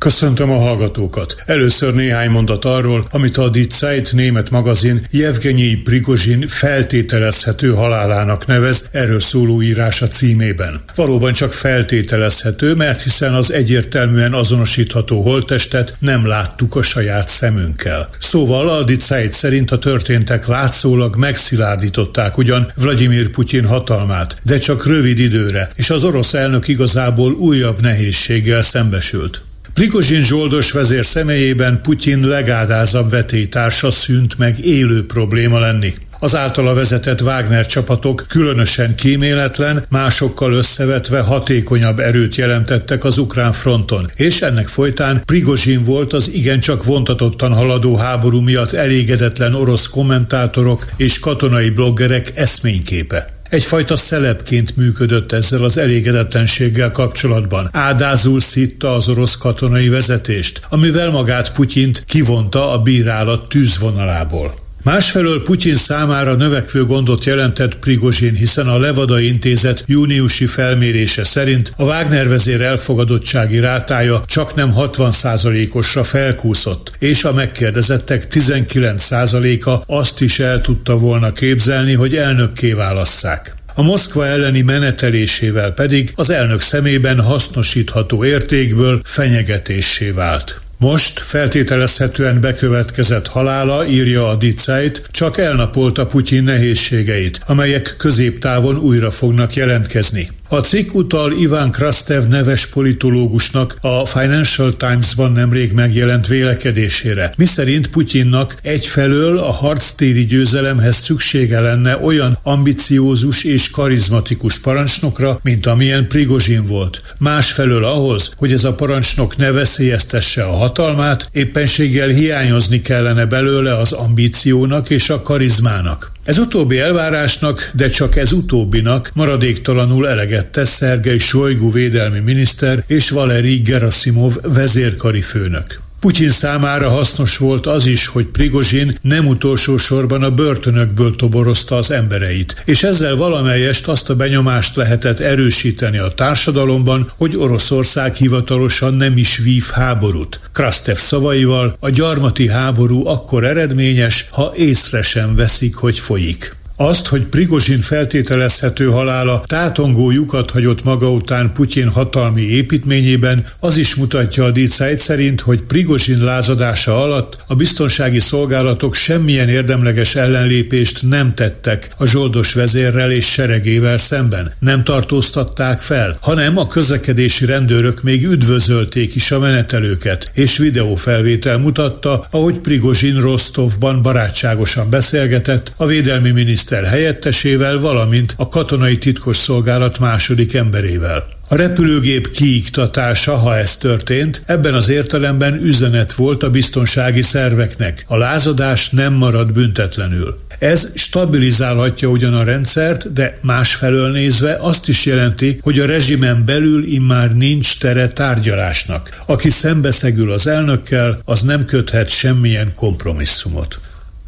Köszöntöm a hallgatókat. Először néhány mondat arról, amit a Die Zeit német magazin Jevgenyi Prigozsin feltételezhető halálának nevez erről szóló írása címében. Valóban csak feltételezhető, mert hiszen az egyértelműen azonosítható holttestet nem láttuk a saját szemünkkel. Szóval a Die Zeit szerint a történtek látszólag megszilárdították ugyan Vladimir Putyin hatalmát, de csak rövid időre, és az orosz elnök igazából újabb nehézséggel szembesült. Prigozsin zsoldos vezér személyében Putyin legádázabb vetétársa szűnt meg élő probléma lenni. Az általa vezetett Wagner csapatok különösen kíméletlen, másokkal összevetve hatékonyabb erőt jelentettek az ukrán fronton, és ennek folytán Prigozsin volt az igencsak vontatottan haladó háború miatt elégedetlen orosz kommentátorok és katonai bloggerek eszményképe egyfajta szelepként működött ezzel az elégedetlenséggel kapcsolatban. Ádázul szitta az orosz katonai vezetést, amivel magát Putyint kivonta a bírálat tűzvonalából. Másfelől Putyin számára növekvő gondot jelentett Prigozsin, hiszen a Levada intézet júniusi felmérése szerint a Wagner vezér elfogadottsági rátája csak nem 60%-osra felkúszott, és a megkérdezettek 19%-a azt is el tudta volna képzelni, hogy elnökké válasszák. A Moszkva elleni menetelésével pedig az elnök szemében hasznosítható értékből fenyegetésé vált. Most feltételezhetően bekövetkezett halála, írja a Diceit, csak elnapolta Putyin nehézségeit, amelyek középtávon újra fognak jelentkezni. A cikk utal Iván Krastev neves politológusnak a Financial Times-ban nemrég megjelent vélekedésére, miszerint Putyinnak egyfelől a harctéri győzelemhez szüksége lenne olyan ambiciózus és karizmatikus parancsnokra, mint amilyen Prigozsin volt. Másfelől ahhoz, hogy ez a parancsnok ne veszélyeztesse a hatalmát, éppenséggel hiányozni kellene belőle az ambíciónak és a karizmának. Ez utóbbi elvárásnak, de csak ez utóbbinak maradéktalanul eleget tesz Szergei Sojgu védelmi miniszter és Valeri Gerasimov vezérkari főnök. Putyin számára hasznos volt az is, hogy Prigozsin nem utolsó sorban a börtönökből toborozta az embereit, és ezzel valamelyest azt a benyomást lehetett erősíteni a társadalomban, hogy Oroszország hivatalosan nem is vív háborút. Krastev szavaival a gyarmati háború akkor eredményes, ha észre sem veszik, hogy folyik. Azt, hogy Prigozsin feltételezhető halála tátongó lyukat hagyott maga után Putyin hatalmi építményében, az is mutatja a Dicájt szerint, hogy Prigozsin lázadása alatt a biztonsági szolgálatok semmilyen érdemleges ellenlépést nem tettek a zsoldos vezérrel és seregével szemben. Nem tartóztatták fel, hanem a közlekedési rendőrök még üdvözölték is a menetelőket, és videófelvétel mutatta, ahogy Prigozsin Rostovban barátságosan beszélgetett a védelmi miniszter miniszter helyettesével, valamint a katonai titkosszolgálat második emberével. A repülőgép kiiktatása, ha ez történt, ebben az értelemben üzenet volt a biztonsági szerveknek. A lázadás nem marad büntetlenül. Ez stabilizálhatja ugyan a rendszert, de másfelől nézve azt is jelenti, hogy a rezsimen belül immár nincs tere tárgyalásnak. Aki szembeszegül az elnökkel, az nem köthet semmilyen kompromisszumot.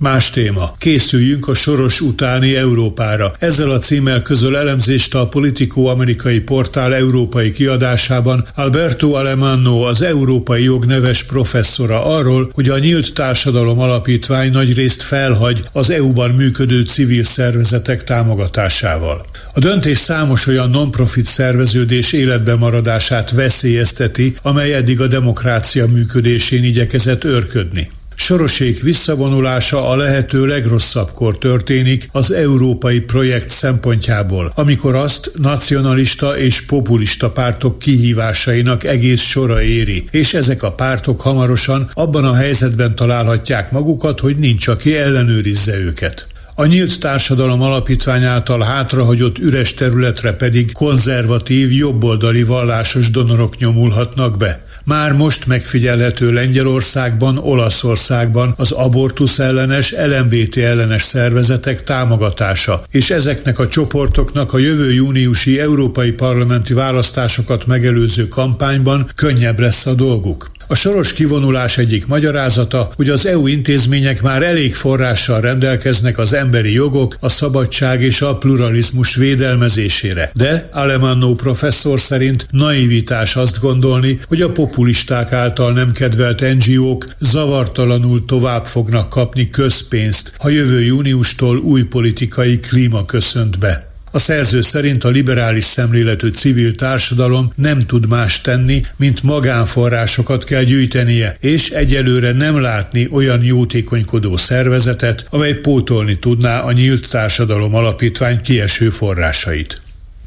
Más téma. Készüljünk a soros utáni Európára. Ezzel a címmel közöl elemzést a Politico amerikai portál európai kiadásában Alberto Alemanno, az európai jog neves professzora arról, hogy a Nyílt Társadalom Alapítvány nagy részt felhagy az EU-ban működő civil szervezetek támogatásával. A döntés számos olyan non-profit szerveződés életbe maradását veszélyezteti, amely eddig a demokrácia működésén igyekezett örködni. Sorosék visszavonulása a lehető legrosszabbkor történik az európai projekt szempontjából, amikor azt nacionalista és populista pártok kihívásainak egész sora éri, és ezek a pártok hamarosan abban a helyzetben találhatják magukat, hogy nincs, aki ellenőrizze őket. A Nyílt Társadalom Alapítvány által hátrahagyott üres területre pedig konzervatív, jobboldali vallásos donorok nyomulhatnak be. Már most megfigyelhető Lengyelországban, Olaszországban az abortusz ellenes, LMBT ellenes szervezetek támogatása, és ezeknek a csoportoknak a jövő júniusi európai parlamenti választásokat megelőző kampányban könnyebb lesz a dolguk. A soros kivonulás egyik magyarázata, hogy az EU intézmények már elég forrással rendelkeznek az emberi jogok, a szabadság és a pluralizmus védelmezésére. De Alemanno professzor szerint naivitás azt gondolni, hogy a populisták által nem kedvelt NGO-k zavartalanul tovább fognak kapni közpénzt, ha jövő júniustól új politikai klíma köszönt be. A szerző szerint a liberális szemléletű civil társadalom nem tud más tenni, mint magánforrásokat kell gyűjtenie, és egyelőre nem látni olyan jótékonykodó szervezetet, amely pótolni tudná a nyílt társadalom alapítvány kieső forrásait.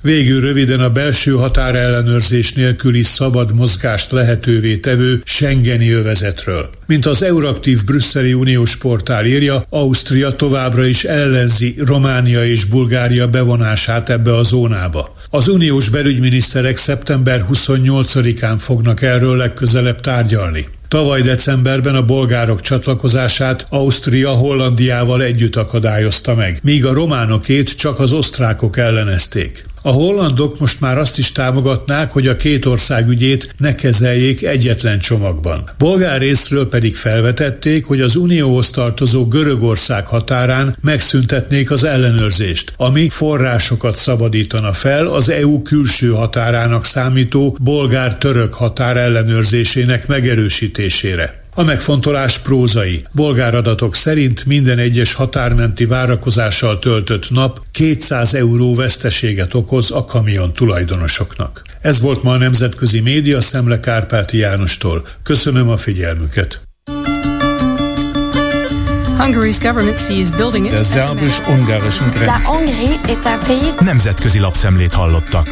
Végül röviden a belső határellenőrzés nélküli szabad mozgást lehetővé tevő Schengeni övezetről. Mint az Euraktív brüsszeli uniós portál írja, Ausztria továbbra is ellenzi Románia és Bulgária bevonását ebbe a zónába. Az uniós belügyminiszterek szeptember 28-án fognak erről legközelebb tárgyalni. Tavaly decemberben a bolgárok csatlakozását Ausztria Hollandiával együtt akadályozta meg, míg a románokét csak az osztrákok ellenezték. A hollandok most már azt is támogatnák, hogy a két ország ügyét ne kezeljék egyetlen csomagban. Bolgár részről pedig felvetették, hogy az unióhoz tartozó Görögország határán megszüntetnék az ellenőrzést, ami forrásokat szabadítana fel az EU külső határának számító bolgár-török határ ellenőrzésének megerősítésére. A megfontolás prózai. Bolgár adatok szerint minden egyes határmenti várakozással töltött nap 200 euró veszteséget okoz a kamion tulajdonosoknak. Ez volt ma a Nemzetközi Média Szemle Kárpáti Jánostól. Köszönöm a figyelmüket. Der szerbus-ungarischen Grenze. Nemzetközi lapszemlét hallottak.